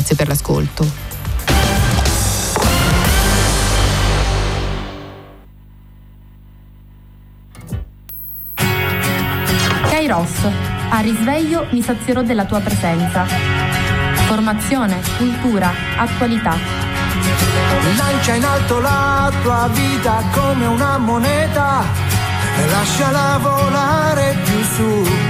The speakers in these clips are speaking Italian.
Grazie per l'ascolto. Kairos, a risveglio mi sazierò della tua presenza. Formazione, cultura, attualità. Lancia in alto la tua vita come una moneta e lasciala volare più su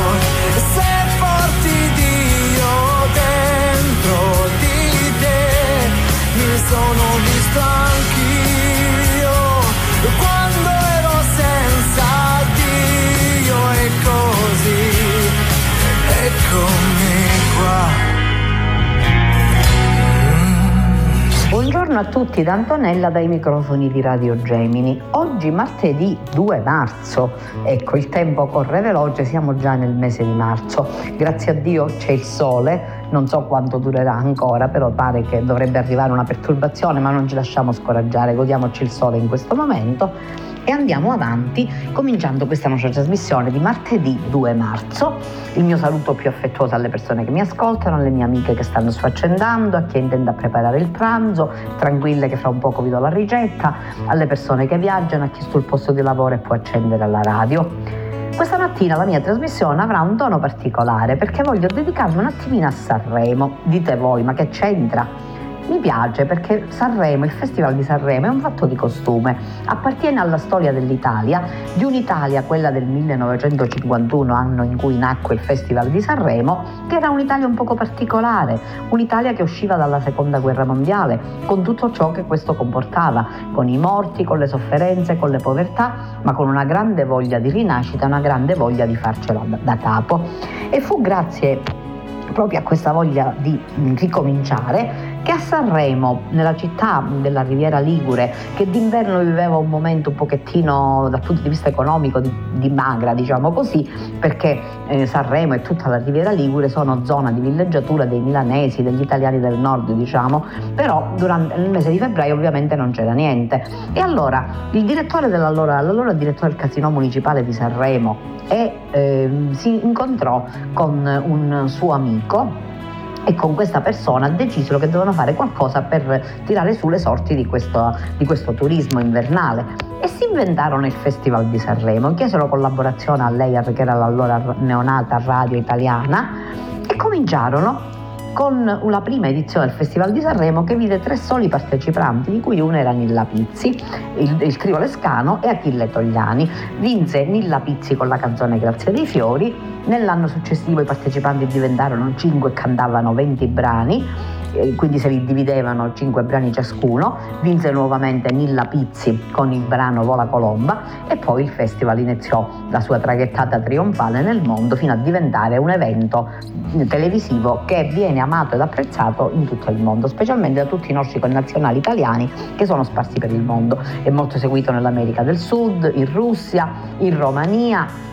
Buongiorno a tutti da Antonella dai microfoni di Radio Gemini. Oggi martedì 2 marzo, ecco il tempo corre veloce, siamo già nel mese di marzo. Grazie a Dio c'è il sole, non so quanto durerà ancora, però pare che dovrebbe arrivare una perturbazione, ma non ci lasciamo scoraggiare, godiamoci il sole in questo momento e andiamo avanti cominciando questa nostra trasmissione di martedì 2 marzo. Il mio saluto più affettuoso alle persone che mi ascoltano, alle mie amiche che stanno sfaccendando, a chi intende preparare il pranzo, tranquille che fra un poco vi do la ricetta, alle persone che viaggiano, a chi sul posto di lavoro e può accendere la radio. Questa mattina la mia trasmissione avrà un tono particolare perché voglio dedicarmi un attimino a Sanremo. Dite voi, ma che c'entra? Mi piace perché Sanremo, il Festival di Sanremo è un fatto di costume, appartiene alla storia dell'Italia, di un'Italia, quella del 1951, anno in cui nacque il Festival di Sanremo, che era un'Italia un poco particolare, un'Italia che usciva dalla Seconda Guerra Mondiale, con tutto ciò che questo comportava, con i morti, con le sofferenze, con le povertà, ma con una grande voglia di rinascita, una grande voglia di farcela da, da capo. E fu grazie proprio a questa voglia di ricominciare che a Sanremo, nella città della Riviera Ligure, che d'inverno viveva un momento un pochettino dal punto di vista economico di, di magra, diciamo così, perché eh, Sanremo e tutta la Riviera Ligure sono zona di villeggiatura dei milanesi, degli italiani del nord, diciamo, però durante, nel mese di febbraio ovviamente non c'era niente. E allora il direttore dell'allora, l'allora direttore del Casino Municipale di Sanremo e eh, si incontrò con un suo amico e con questa persona decisero che dovevano fare qualcosa per tirare su le sorti di questo, di questo turismo invernale. E si inventarono il Festival di Sanremo, chiesero collaborazione a lei che era l'allora neonata radio italiana e cominciarono con una prima edizione del Festival di Sanremo che vide tre soli partecipanti, di cui uno era Nilla Pizzi, il, il trio Lescano e Achille Togliani. Vinse Nilla Pizzi con la canzone Grazie dei Fiori, nell'anno successivo i partecipanti diventarono 5 e cantavano 20 brani quindi se li dividevano cinque brani ciascuno, vinse nuovamente Nilla Pizzi con il brano Vola Colomba e poi il festival iniziò la sua traghettata trionfale nel mondo fino a diventare un evento televisivo che viene amato ed apprezzato in tutto il mondo, specialmente da tutti i nostri connazionali italiani che sono sparsi per il mondo. È molto seguito nell'America del Sud, in Russia, in Romania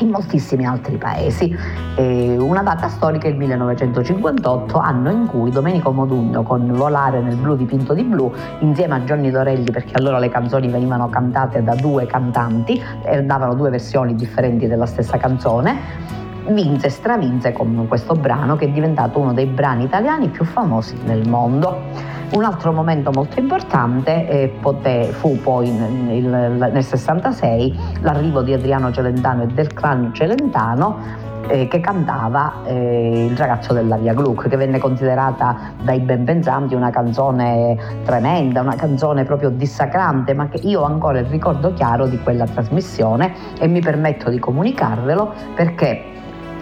in moltissimi altri paesi. E una data storica è il 1958, anno in cui Domenico Modugno con Volare nel blu dipinto di blu, insieme a Johnny Dorelli, perché allora le canzoni venivano cantate da due cantanti e davano due versioni differenti della stessa canzone, vinse e stravinse con questo brano che è diventato uno dei brani italiani più famosi nel mondo. Un altro momento molto importante eh, poté, fu poi nel, nel 66 l'arrivo di Adriano Celentano e del clan Celentano eh, che cantava eh, Il ragazzo della Via Gluck, che venne considerata dai ben pensanti una canzone tremenda, una canzone proprio dissacrante, ma che io ho ancora il ricordo chiaro di quella trasmissione e mi permetto di comunicarvelo perché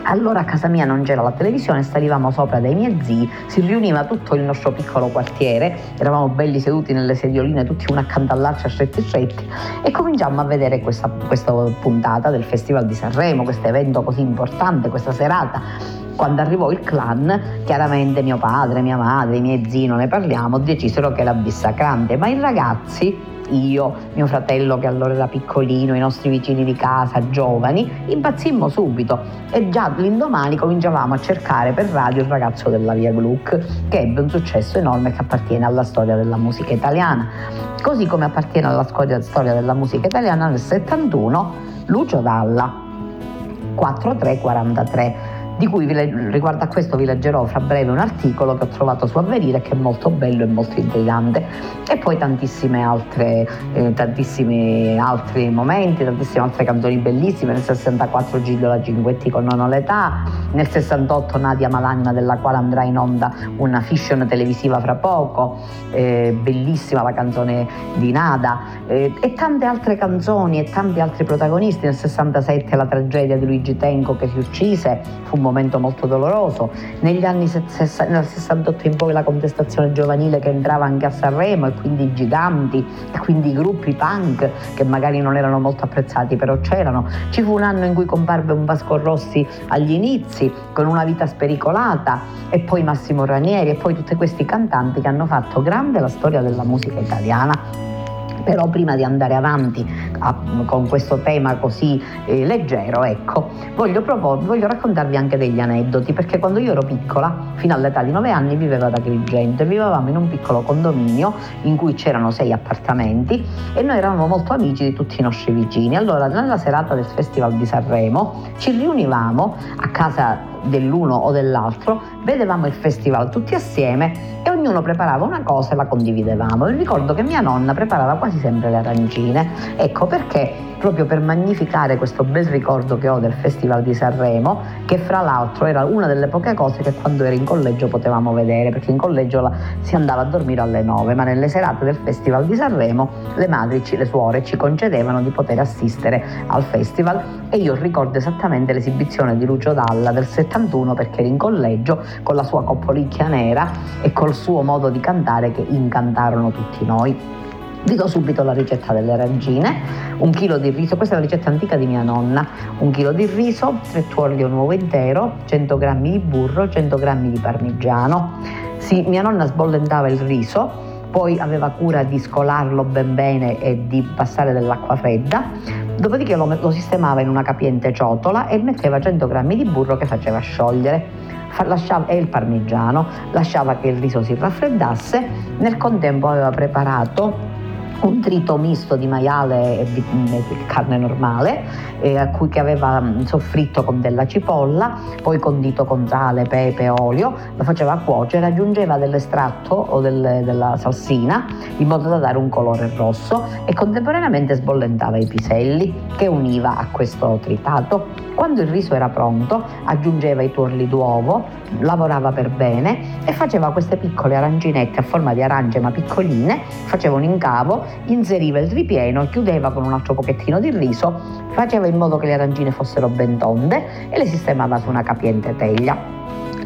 allora a casa mia non c'era la televisione, salivamo sopra dai miei zii, si riuniva tutto il nostro piccolo quartiere, eravamo belli seduti nelle sedioline tutti uno accanto all'altro stretti stretti e cominciammo a vedere questa, questa puntata del Festival di Sanremo, questo evento così importante, questa serata. Quando arrivò il clan, chiaramente mio padre, mia madre, i miei zii, non ne parliamo, decisero che era bissacrante, ma i ragazzi io, mio fratello che allora era piccolino, i nostri vicini di casa, giovani, impazzimmo subito e già l'indomani cominciavamo a cercare per radio il ragazzo della Via Gluck, che ebbe un successo enorme che appartiene alla storia della musica italiana. Così come appartiene alla storia della musica italiana nel 71 Lucio Dalla, 4343 di cui riguardo a questo vi leggerò fra breve un articolo che ho trovato su Avvenire che è molto bello e molto intrigante. E poi tantissime altre, eh, tantissimi altri momenti, tantissime altre canzoni bellissime, nel 64 Giglio Cinguetti con Non ho l'età, nel 68 Nadia Malanna della quale andrà in onda una fiction televisiva fra poco, eh, bellissima la canzone di Nada eh, e tante altre canzoni e tanti altri protagonisti, nel 67 la tragedia di Luigi Tenco che si uccise, fu momento molto doloroso. Negli anni nel 68 in poi la contestazione giovanile che entrava anche a Sanremo e quindi i giganti e quindi i gruppi punk che magari non erano molto apprezzati però c'erano. Ci fu un anno in cui comparve un Vasco Rossi agli inizi con una vita spericolata e poi Massimo Ranieri e poi tutti questi cantanti che hanno fatto grande la storia della musica italiana. Però prima di andare avanti a, con questo tema così eh, leggero, ecco, voglio, propor- voglio raccontarvi anche degli aneddoti, perché quando io ero piccola, fino all'età di 9 anni, vivevo ad Agrigento e vivevamo in un piccolo condominio in cui c'erano sei appartamenti e noi eravamo molto amici di tutti i nostri vicini. Allora, nella serata del Festival di Sanremo ci riunivamo a casa dell'uno o dell'altro, vedevamo il festival tutti assieme e ognuno preparava una cosa e la condividevamo. E ricordo che mia nonna preparava quasi sempre le arancine. Ecco perché proprio per magnificare questo bel ricordo che ho del Festival di Sanremo, che fra l'altro era una delle poche cose che quando ero in collegio potevamo vedere, perché in collegio la, si andava a dormire alle 9, ma nelle serate del Festival di Sanremo le madri, le suore ci concedevano di poter assistere al festival e io ricordo esattamente l'esibizione di Lucio Dalla del 71 perché ero in collegio con la sua coppolicchia nera e col suo modo di cantare che incantarono tutti noi. Vi do subito la ricetta delle arancine, un chilo di riso, questa è la ricetta antica di mia nonna, un chilo di riso, tre tuorli o uovo intero, 100 g di burro, 100 g di parmigiano. Sì, mia nonna sbollentava il riso, poi aveva cura di scolarlo ben bene e di passare dell'acqua fredda, dopodiché lo, lo sistemava in una capiente ciotola e metteva 100 g di burro che faceva sciogliere. E il parmigiano, lasciava che il riso si raffreddasse, nel contempo aveva preparato un trito misto di maiale e di, di carne normale eh, a cui che aveva mm, soffritto con della cipolla, poi condito con sale, pepe, olio, lo faceva cuocere, aggiungeva dell'estratto o del, della salsina in modo da dare un colore rosso e contemporaneamente sbollentava i piselli che univa a questo tritato. Quando il riso era pronto aggiungeva i tuorli d'uovo, lavorava per bene e faceva queste piccole arancinette a forma di arance ma piccoline, faceva un incavo inseriva il ripieno, chiudeva con un altro pochettino di riso, faceva in modo che le arancine fossero ben tonde e le sistemava su una capiente teglia.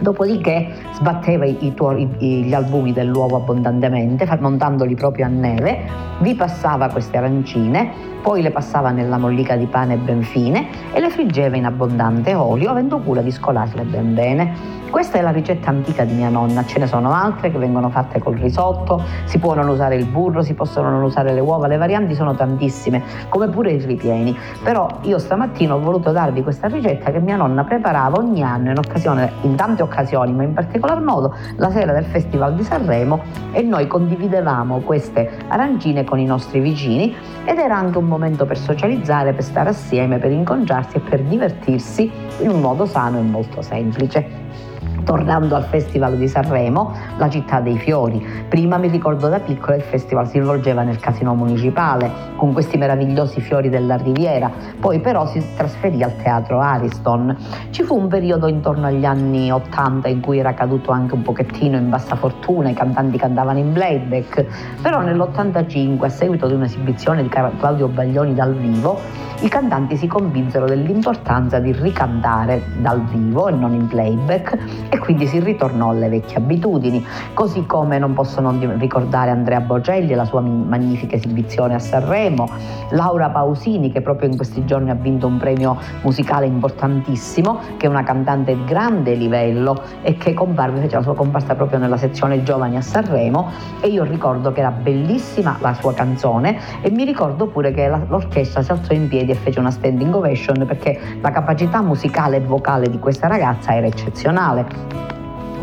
Dopodiché sbatteva i, tuori, gli albumi dell'uovo abbondantemente, montandoli proprio a neve, vi passava queste arancine, poi le passava nella mollica di pane ben fine e le friggeva in abbondante olio, avendo cura di scolarle ben bene. Questa è la ricetta antica di mia nonna, ce ne sono altre che vengono fatte col risotto, si può non usare il burro, si possono non usare le uova, le varianti sono tantissime, come pure i ripieni. Però io stamattina ho voluto darvi questa ricetta che mia nonna preparava ogni anno in, occasione, in tante occasioni, ma in particolar modo la sera del Festival di Sanremo e noi condividevamo queste arancine con i nostri vicini ed era anche un momento per socializzare, per stare assieme, per incontrarsi e per divertirsi in un modo sano e molto semplice tornando al Festival di Sanremo, la città dei fiori. Prima mi ricordo da piccola il festival si svolgeva nel casino municipale con questi meravigliosi fiori della Riviera, poi però si trasferì al teatro Ariston. Ci fu un periodo intorno agli anni 80 in cui era caduto anche un pochettino in bassa fortuna, i cantanti cantavano in playback, però nell'85 a seguito di un'esibizione di Claudio Baglioni dal vivo, i cantanti si convinsero dell'importanza di ricantare dal vivo e non in playback e quindi si ritornò alle vecchie abitudini. così come non posso non ricordare Andrea Bocelli e la sua magnifica esibizione a Sanremo, Laura Pausini che proprio in questi giorni ha vinto un premio musicale importantissimo, che è una cantante di grande livello e che comparve, fece la sua comparsa proprio nella sezione giovani a Sanremo e io ricordo che era bellissima la sua canzone e mi ricordo pure che l'orchestra si alzò in piedi e fece una standing ovation perché la capacità musicale e vocale di questa ragazza era eccezionale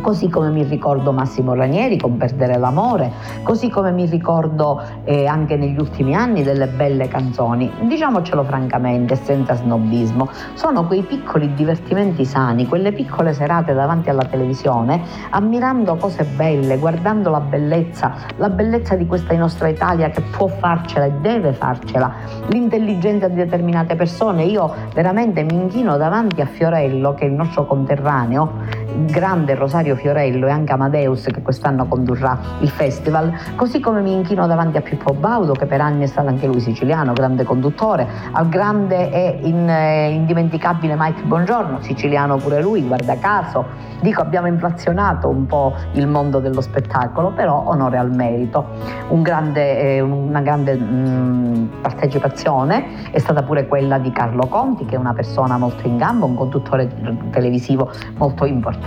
così come mi ricordo Massimo Ranieri con Perdere l'amore, così come mi ricordo eh, anche negli ultimi anni delle belle canzoni. Diciamocelo francamente, senza snobismo, sono quei piccoli divertimenti sani, quelle piccole serate davanti alla televisione, ammirando cose belle, guardando la bellezza, la bellezza di questa nostra Italia che può farcela e deve farcela, l'intelligenza di determinate persone. Io veramente mi inchino davanti a Fiorello, che è il nostro conterraneo, grande Rosario Fiorello e anche Amadeus che quest'anno condurrà il festival, così come mi inchino davanti a Pippo Baudo che per anni è stato anche lui siciliano, grande conduttore, al grande e in, eh, indimenticabile Mike Bongiorno, siciliano pure lui, guarda caso. Dico abbiamo inflazionato un po' il mondo dello spettacolo, però onore al merito. Un grande, eh, una grande mh, mm, partecipazione è stata pure quella di Carlo Conti, che è una persona molto in gamba, un conduttore televisivo molto importante.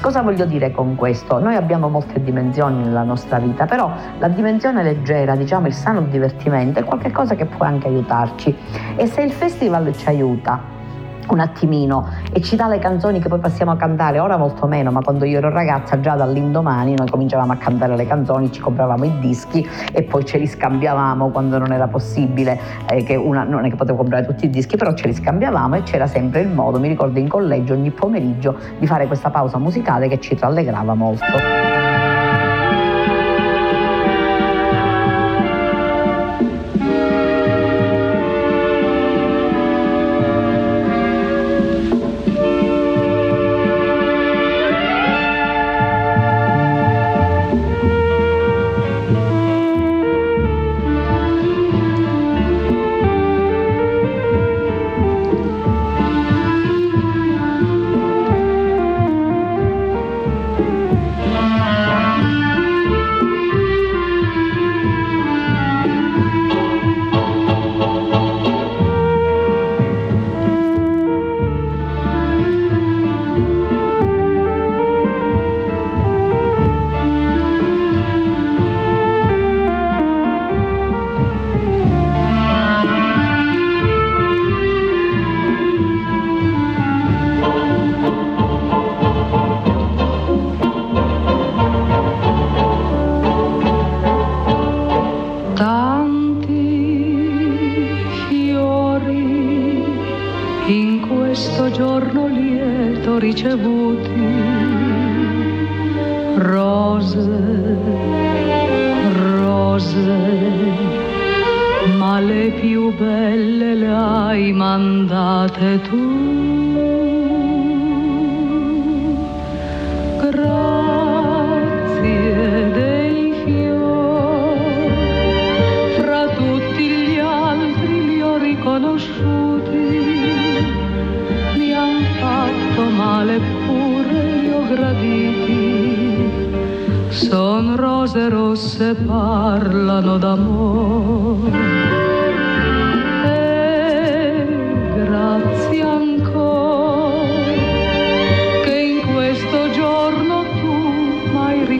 Cosa voglio dire con questo? Noi abbiamo molte dimensioni nella nostra vita, però la dimensione leggera, diciamo il sano divertimento, è qualcosa che può anche aiutarci. E se il festival ci aiuta, un attimino e ci dà le canzoni che poi passiamo a cantare, ora molto meno, ma quando io ero ragazza già dall'indomani noi cominciavamo a cantare le canzoni, ci compravamo i dischi e poi ce li scambiavamo quando non era possibile, eh, che una, non è che potevo comprare tutti i dischi, però ce li scambiavamo e c'era sempre il modo, mi ricordo in collegio ogni pomeriggio di fare questa pausa musicale che ci rallegrava molto.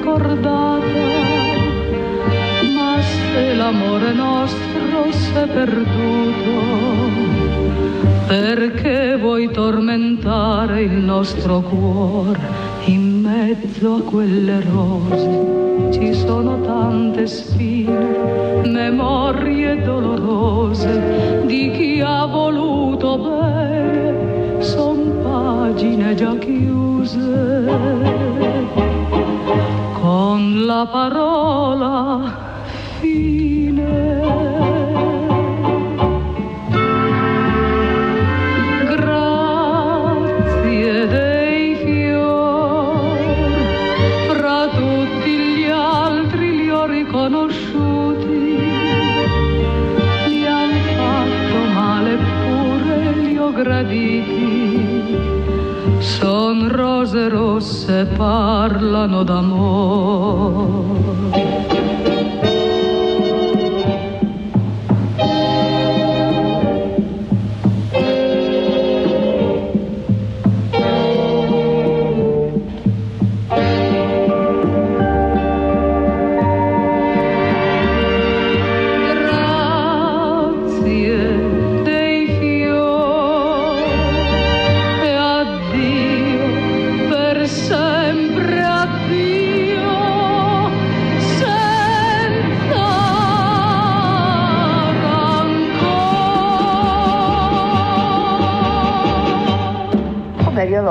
ricordata, ma se l'amore nostro s'è perduto, perché vuoi tormentare il nostro cuore? In mezzo a quelle rose ci sono tante spine, memorie dolorose di chi ha voluto bene, son pagine già chiuse. la parola. Rosse parlano d'amore.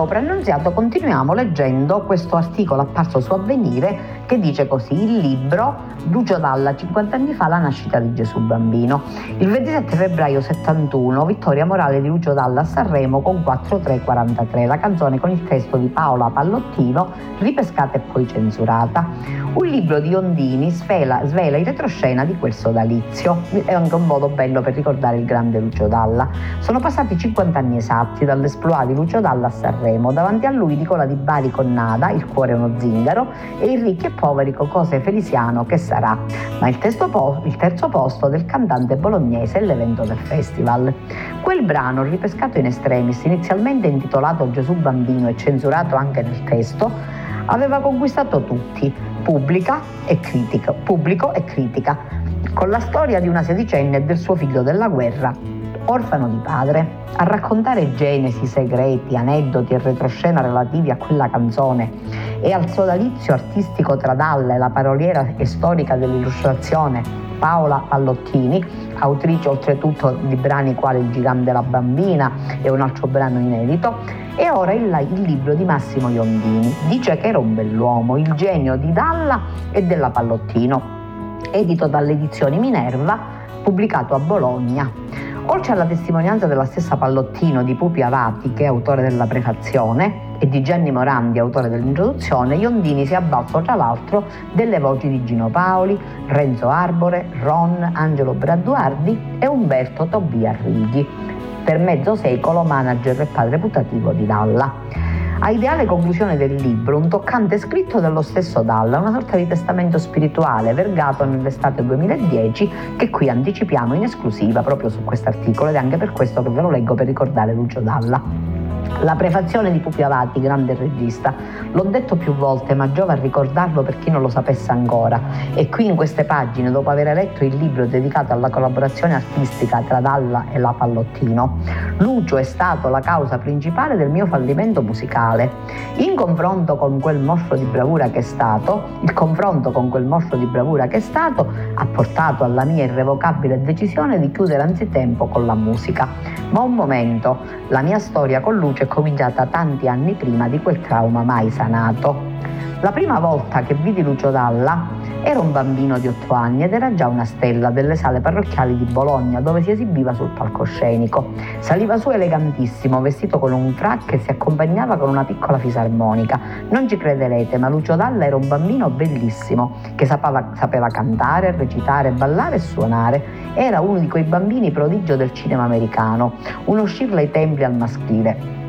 Avevo preannunziato, continuiamo leggendo questo articolo apparso su Avvenire che dice così, il libro Lucio Dalla, 50 anni fa, la nascita di Gesù Bambino. Il 27 febbraio 71, vittoria morale di Lucio Dalla a Sanremo con 4-3-43, la canzone con il testo di Paola Pallottino, ripescata e poi censurata. Un libro di Ondini svela, svela in retroscena di quel sodalizio. È anche un modo bello per ricordare il grande Lucio Dalla. Sono passati 50 anni esatti dall'esploit di Lucio Dalla a Sanremo. Davanti a lui Nicola Di Bari con Nada, Il cuore è uno zingaro, e il ricchi e poveri con Cose Feliciano che sarà, ma il, po- il terzo posto del cantante bolognese è l'evento del festival. Quel brano, ripescato in estremis, inizialmente intitolato Gesù Bambino e censurato anche nel testo, aveva conquistato tutti, e critica, pubblico e critica, con la storia di una sedicenne e del suo figlio della guerra, orfano di padre, a raccontare genesi, segreti, aneddoti e retroscena relativi a quella canzone e al sodalizio artistico tra Dalla e la paroliera e storica dell'illustrazione Paola Pallottini, autrice oltretutto di brani quali Il gigante la bambina e un altro brano inedito, e ora il, il, libro di Massimo Iondini. Dice che era un bell'uomo, il genio di Dalla e della Pallottino, edito dalle edizioni Minerva, pubblicato a Bologna. Oltre alla testimonianza della stessa Pallottino di Pupi Avati, che è autore della prefazione, e di Gianni Morandi, autore dell'introduzione, Iondini si abbalza tra l'altro delle voci di Gino Paoli, Renzo Arbore, Ron, Angelo Bradduardi e Umberto Tobia Righi, per mezzo secolo manager e padre putativo di Dalla. A ideale conclusione del libro, un toccante scritto dello stesso Dalla, una sorta di testamento spirituale vergato nell'estate 2010 che qui anticipiamo in esclusiva proprio su questo articolo ed è anche per questo che ve lo leggo per ricordare Lucio Dalla. La prefazione di Pupi Avati, grande regista, l'ho detto più volte, ma giova a ricordarlo per chi non lo sapesse ancora. E qui in queste pagine, dopo aver letto il libro dedicato alla collaborazione artistica tra Dalla e la Pallottino, Lucio è stato la causa principale del mio fallimento musicale. In confronto con quel mostro di bravura che è stato, il confronto con quel mostro di bravura che è stato ha portato alla mia irrevocabile decisione di chiudere anzitempo con la musica. Ma un momento, la mia storia con Lucio è cominciata tanti anni prima di quel trauma mai sanato. La prima volta che vidi Lucio Dalla era un bambino di otto anni ed era già una stella delle sale parrocchiali di Bologna dove si esibiva sul palcoscenico. Saliva su elegantissimo, vestito con un frac e si accompagnava con una piccola fisarmonica. Non ci crederete, ma Lucio Dalla era un bambino bellissimo che sapeva, sapeva cantare, recitare, ballare e suonare. Era uno di quei bambini prodigio del cinema americano, uno Shirley ai templi al maschile.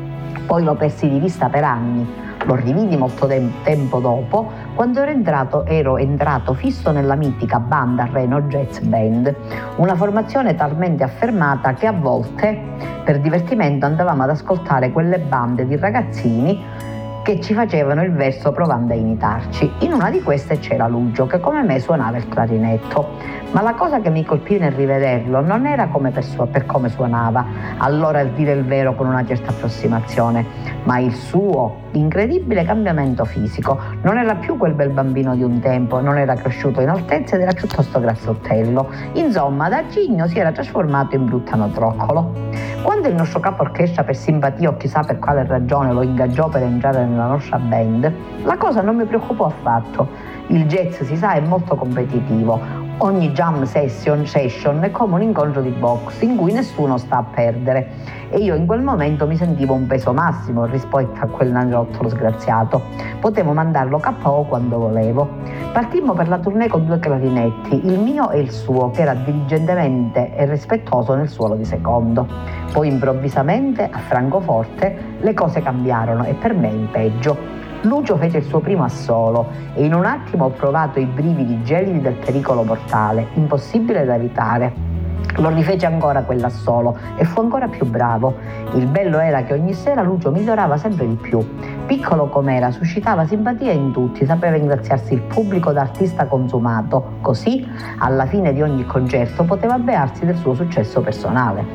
Poi lo persi di vista per anni lo rividi molto de- tempo dopo, quando ero entrato, ero entrato fisso nella mitica banda Reno Jazz Band, una formazione talmente affermata che a volte per divertimento andavamo ad ascoltare quelle bande di ragazzini che ci facevano il verso provando a imitarci. In una di queste c'era Lugio che come me suonava il clarinetto. Ma la cosa che mi colpì nel rivederlo non era come per, su- per come suonava, allora il dire il vero con una certa approssimazione, ma il suo incredibile cambiamento fisico. Non era più quel bel bambino di un tempo, non era cresciuto in altezza ed era piuttosto grassottello. Insomma, da cigno si era trasformato in bruttanotroccolo. Quando il nostro capo orchestra per simpatia o chissà per quale ragione lo ingaggiò per entrare nella nostra band, la cosa non mi preoccupò affatto. Il jazz, si sa, è molto competitivo. Ogni jam session, session è come un incontro di box in cui nessuno sta a perdere e io in quel momento mi sentivo un peso massimo rispetto a quel nagnotto sgraziato. Potevo mandarlo KO quando volevo. Partimmo per la tournée con due clarinetti, il mio e il suo, che era diligentemente e rispettoso nel suolo di secondo. Poi improvvisamente a Francoforte le cose cambiarono e per me in peggio. Lucio fece il suo primo assolo e in un attimo ho provato i brividi gelidi del pericolo mortale, impossibile da evitare. Lo rifece ancora quell'assolo e fu ancora più bravo. Il bello era che ogni sera Lucio migliorava sempre di più. Piccolo com'era, suscitava simpatia in tutti, sapeva ingraziarsi il pubblico d'artista consumato. Così, alla fine di ogni concerto, poteva bearsi del suo successo personale.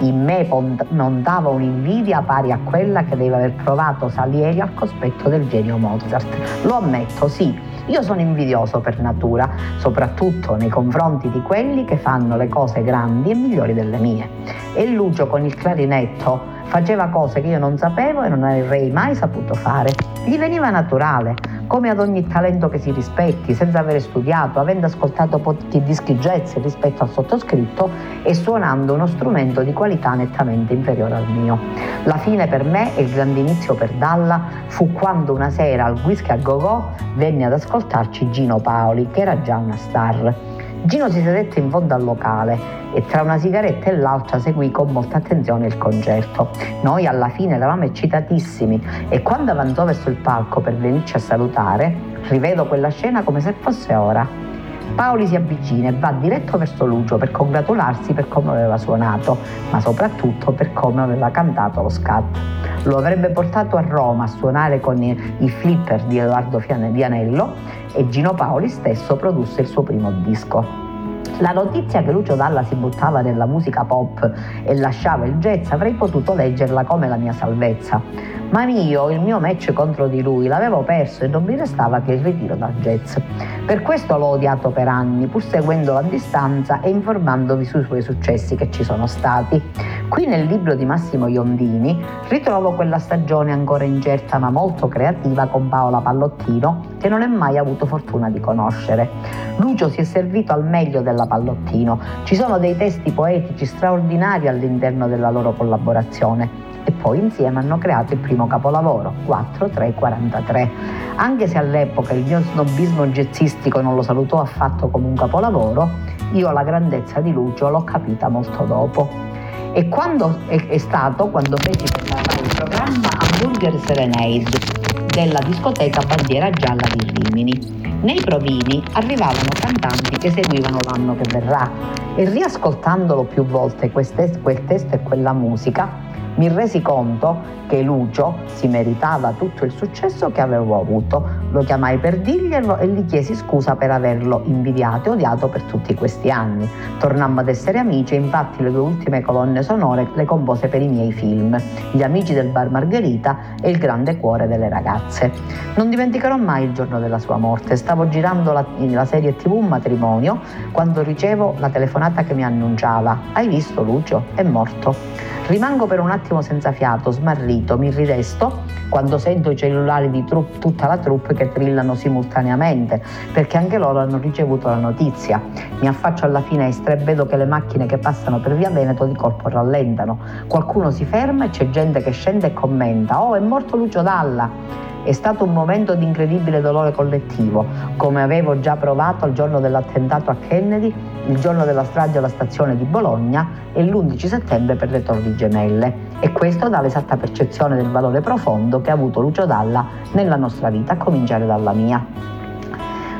In me montava un'invidia pari a quella che deve aver provato Salieri al cospetto del genio Mozart. Lo ammetto, sì, io sono invidioso per natura, soprattutto nei confronti di quelli che fanno le cose grandi e migliori delle mie. E Lucio con il clarinetto faceva cose che io non sapevo e non avrei mai saputo fare. Gli veniva naturale, come ad ogni talento che si rispetti, senza aver studiato, avendo ascoltato pochi dischi jazz rispetto al sottoscritto e suonando uno strumento di qualità nettamente inferiore al mio. La fine per me e il grande inizio per Dalla fu quando una sera al whisky a go-go venne ad ascoltarci Gino Paoli, che era già una star. Gino si sedette in fondo al locale e tra una sigaretta e l'altra seguì con molta attenzione il concerto. Noi alla fine eravamo eccitatissimi e quando avanzò verso il palco per venirci a salutare, rivedo quella scena come se fosse ora. Paoli si avvicina e va diretto verso Lucio per congratularsi per come aveva suonato, ma soprattutto per come aveva cantato lo scat. Lo avrebbe portato a Roma a suonare con i flipper di Edoardo Vianello e Gino Paoli stesso produsse il suo primo disco. La notizia che Lucio Dalla si buttava nella musica pop e lasciava il jazz avrei potuto leggerla come la mia salvezza, ma io il mio match contro di lui l'avevo perso e non mi restava che il ritiro dal jazz. Per questo l'ho odiato per anni, pur seguendolo a distanza e informandovi sui suoi successi che ci sono stati. Qui nel libro di Massimo Iondini ritrovo quella stagione ancora incerta ma molto creativa con Paola Pallottino che non è mai avuto fortuna di conoscere. Lucio si è servito al meglio della Pallottino, ci sono dei testi poetici straordinari all'interno della loro collaborazione poi insieme hanno creato il primo capolavoro, 4343. Anche se all'epoca il mio snobismo jazzistico non lo salutò affatto come un capolavoro, io la grandezza di Lucio l'ho capita molto dopo. E quando è, è stato quando feci per la il programma Hamburger Serenade della discoteca Bandiera Gialla di Rimini. Nei provini arrivavano cantanti che seguivano l'anno che verrà e riascoltandolo più volte quel testo e quella musica mi resi conto che Lucio si meritava tutto il successo che avevo avuto. Lo chiamai per dirglielo e gli chiesi scusa per averlo invidiato e odiato per tutti questi anni. Tornammo ad essere amici e infatti le due ultime colonne sonore le compose per i miei film, Gli amici del bar Margherita e Il grande cuore delle ragazze. Non dimenticherò mai il giorno della sua morte. Stavo girando la, la serie TV matrimonio quando ricevo la telefonata che mi annunciava Hai visto Lucio? È morto. Rimango per un attimo senza fiato, smarrito, mi ridesto quando sento i cellulari di tru- tutta la troupe che trillano simultaneamente, perché anche loro hanno ricevuto la notizia. Mi affaccio alla finestra e vedo che le macchine che passano per via Veneto di colpo rallentano. Qualcuno si ferma e c'è gente che scende e commenta: Oh, è morto Lucio Dalla! È stato un momento di incredibile dolore collettivo, come avevo già provato il giorno dell'attentato a Kennedy, il giorno della strage alla stazione di Bologna e l'11 settembre per le Torri Gemelle. E questo dà l'esatta percezione del valore profondo che ha avuto Lucio Dalla nella nostra vita, a cominciare dalla mia.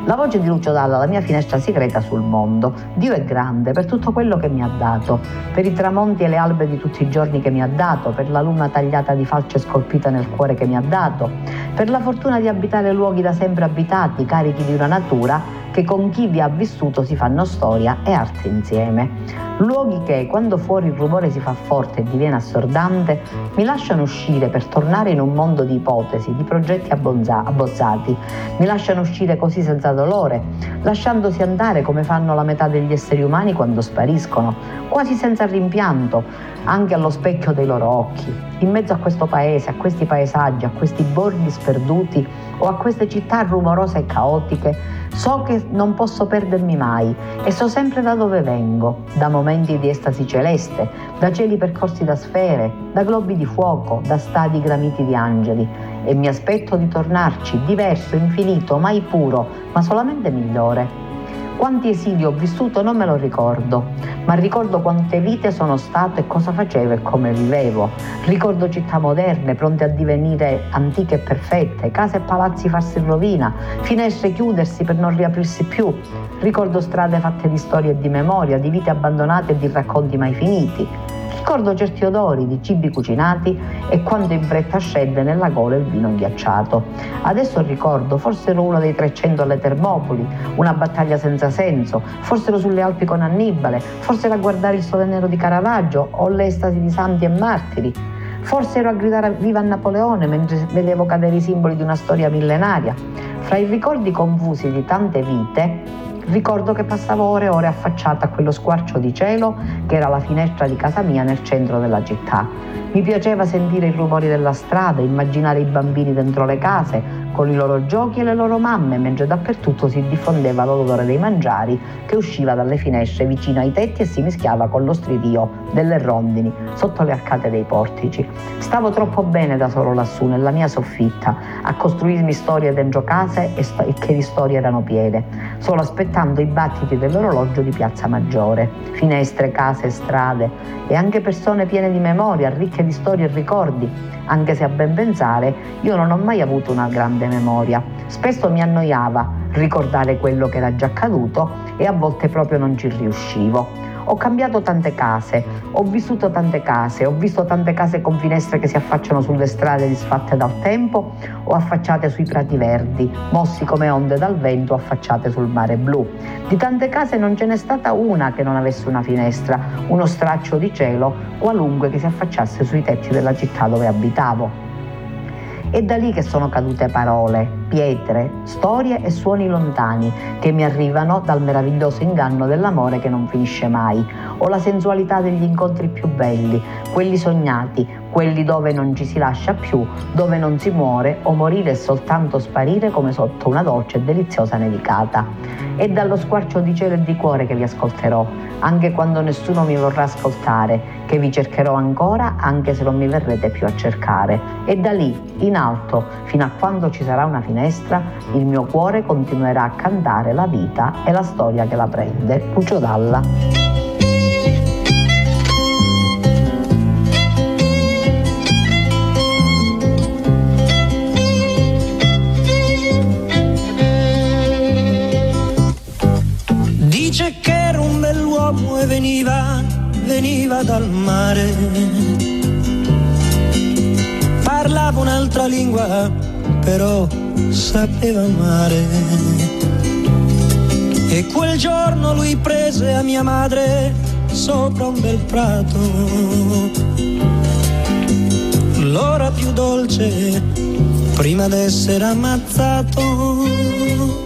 La voce di Lucio Dalla, la mia finestra segreta sul mondo. Dio è grande per tutto quello che mi ha dato, per i tramonti e le albe di tutti i giorni che mi ha dato, per la luna tagliata di falce scolpita nel cuore che mi ha dato, per la fortuna di abitare luoghi da sempre abitati, carichi di una natura che con chi vi ha vissuto si fanno storia e arte insieme. Luoghi che, quando fuori il rumore si fa forte e diviene assordante, mi lasciano uscire per tornare in un mondo di ipotesi, di progetti abbonza- abbozzati. Mi lasciano uscire così senza dolore, lasciandosi andare come fanno la metà degli esseri umani quando spariscono, quasi senza rimpianto, anche allo specchio dei loro occhi. In mezzo a questo paese, a questi paesaggi, a questi borghi sperduti o a queste città rumorose e caotiche, So che non posso perdermi mai e so sempre da dove vengo, da momenti di estasi celeste, da cieli percorsi da sfere, da globi di fuoco, da stadi gramiti di angeli e mi aspetto di tornarci diverso, infinito, mai puro, ma solamente migliore. Quanti esili ho vissuto non me lo ricordo, ma ricordo quante vite sono state e cosa facevo e come vivevo. Ricordo città moderne, pronte a divenire antiche e perfette, case e palazzi farsi in rovina, finestre chiudersi per non riaprirsi più. Ricordo strade fatte di storie e di memoria, di vite abbandonate e di racconti mai finiti. Ricordo certi odori di cibi cucinati e quando in fretta scende nella gola il vino ghiacciato. Adesso ricordo, forse ero uno dei 300 alle Termopoli, una battaglia senza senso, forse ero sulle Alpi con Annibale, forse era a guardare il sole nero di Caravaggio o l'estasi di santi e martiri. Forse ero a gridare viva Napoleone mentre vedevo cadere i simboli di una storia millenaria. Fra i ricordi confusi di tante vite, Ricordo che passavo ore e ore affacciata a quello squarcio di cielo che era la finestra di casa mia nel centro della città. Mi piaceva sentire i rumori della strada, immaginare i bambini dentro le case, con i loro giochi e le loro mamme, mentre dappertutto si diffondeva l'odore dei mangiari che usciva dalle finestre vicino ai tetti e si mischiava con lo stridio delle rondini sotto le arcate dei portici. Stavo troppo bene da solo lassù, nella mia soffitta, a costruirmi storie dentro case e, sto- e che di storie erano piene, solo aspettando i battiti dell'orologio di Piazza Maggiore. Finestre, case, strade e anche persone piene di memoria, ricche di storie e ricordi, anche se a ben pensare io non ho mai avuto una grande memoria. Spesso mi annoiava ricordare quello che era già accaduto e a volte proprio non ci riuscivo. Ho cambiato tante case, ho vissuto tante case, ho visto tante case con finestre che si affacciano sulle strade disfatte dal tempo o affacciate sui prati verdi, mossi come onde dal vento affacciate sul mare blu. Di tante case non ce n'è stata una che non avesse una finestra, uno straccio di cielo qualunque che si affacciasse sui tetti della città dove abitavo. È da lì che sono cadute parole, pietre, storie e suoni lontani che mi arrivano dal meraviglioso inganno dell'amore che non finisce mai, o la sensualità degli incontri più belli, quelli sognati, quelli dove non ci si lascia più, dove non si muore o morire è soltanto sparire come sotto una dolce e deliziosa nevicata. È dallo squarcio di cielo e di cuore che vi ascolterò, anche quando nessuno mi vorrà ascoltare, che vi cercherò ancora anche se non mi verrete più a cercare. E da lì, in alto, fino a quando ci sarà una finestra, il mio cuore continuerà a cantare la vita e la storia che la prende. Lucio Dalla. Veniva dal mare. Parlava un'altra lingua, però sapeva amare. E quel giorno lui prese a mia madre sopra un bel prato. L'ora più dolce prima d'essere ammazzato.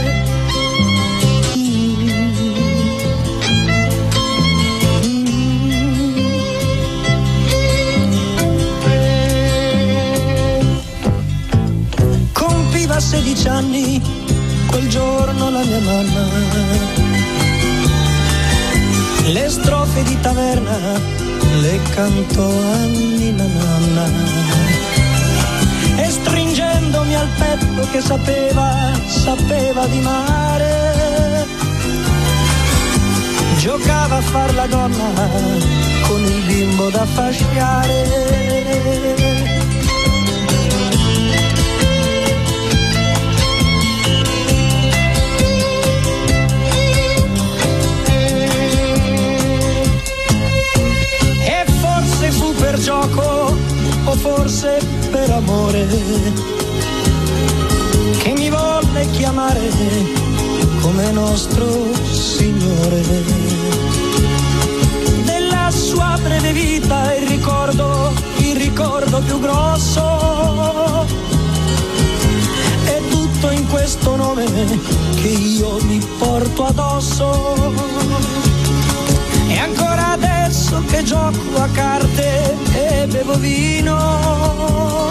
16 anni quel giorno la mia mamma. Le strofe di taverna le cantò a Nina Nanna. E stringendomi al petto che sapeva, sapeva di mare, giocava a far la donna con il bimbo da fasciare. Che mi volle chiamare come nostro Signore. Della sua breve vita il ricordo, il ricordo più grosso è tutto in questo nome che io mi porto addosso. E ancora adesso che gioco a carte e bevo vino,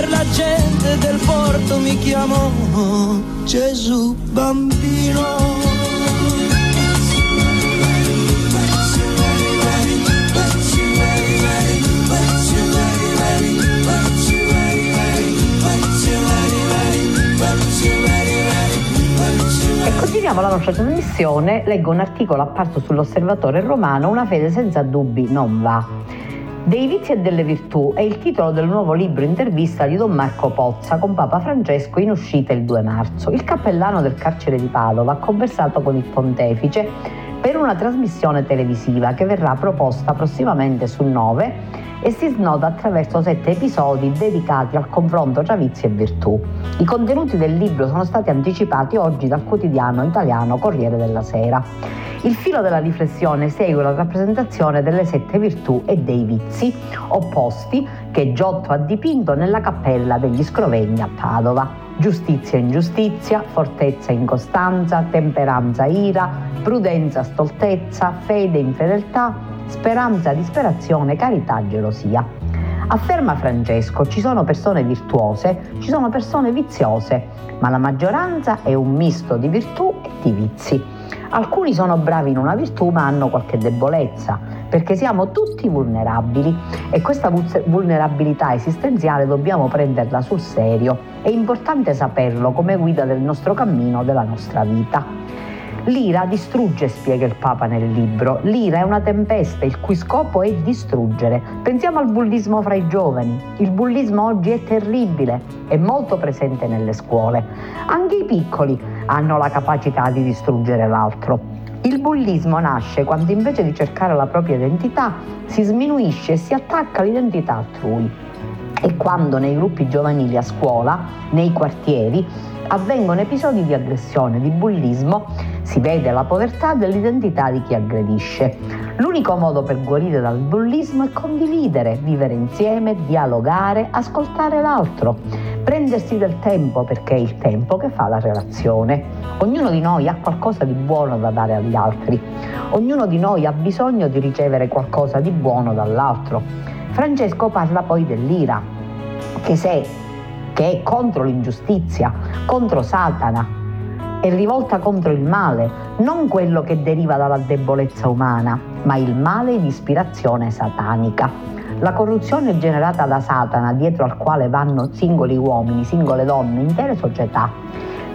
per la gente del porto mi chiamo Gesù bambino. Continuiamo la nostra trasmissione. Leggo un articolo apparso sull'Osservatore Romano, Una fede senza dubbi non va. Dei vizi e delle virtù è il titolo del nuovo libro intervista di Don Marco Pozza con Papa Francesco in uscita il 2 marzo. Il cappellano del carcere di Padova ha conversato con il pontefice per una trasmissione televisiva che verrà proposta prossimamente su 9 e si snoda attraverso sette episodi dedicati al confronto tra vizi e virtù. I contenuti del libro sono stati anticipati oggi dal quotidiano italiano Corriere della Sera. Il filo della riflessione segue la rappresentazione delle sette virtù e dei vizi opposti che Giotto ha dipinto nella cappella degli Scrovegni a Padova. Giustizia e ingiustizia, fortezza e incostanza, temperanza e ira, prudenza, stoltezza, fede e infedeltà, speranza, disperazione, carità, gelosia. Afferma Francesco, ci sono persone virtuose, ci sono persone viziose, ma la maggioranza è un misto di virtù e di vizi. Alcuni sono bravi in una virtù ma hanno qualche debolezza, perché siamo tutti vulnerabili e questa vulnerabilità esistenziale dobbiamo prenderla sul serio. È importante saperlo come guida del nostro cammino, della nostra vita. L'ira distrugge, spiega il Papa nel libro. L'ira è una tempesta il cui scopo è distruggere. Pensiamo al bullismo fra i giovani. Il bullismo oggi è terribile, è molto presente nelle scuole. Anche i piccoli hanno la capacità di distruggere l'altro. Il bullismo nasce quando invece di cercare la propria identità si sminuisce e si attacca l'identità altrui. E quando nei gruppi giovanili a scuola, nei quartieri, avvengono episodi di aggressione, di bullismo, si vede la povertà dell'identità di chi aggredisce. L'unico modo per guarire dal bullismo è condividere, vivere insieme, dialogare, ascoltare l'altro, prendersi del tempo perché è il tempo che fa la relazione. Ognuno di noi ha qualcosa di buono da dare agli altri, ognuno di noi ha bisogno di ricevere qualcosa di buono dall'altro. Francesco parla poi dell'ira, che se che è contro l'ingiustizia, contro Satana, è rivolta contro il male, non quello che deriva dalla debolezza umana, ma il male di ispirazione satanica. La corruzione generata da Satana, dietro al quale vanno singoli uomini, singole donne, intere società,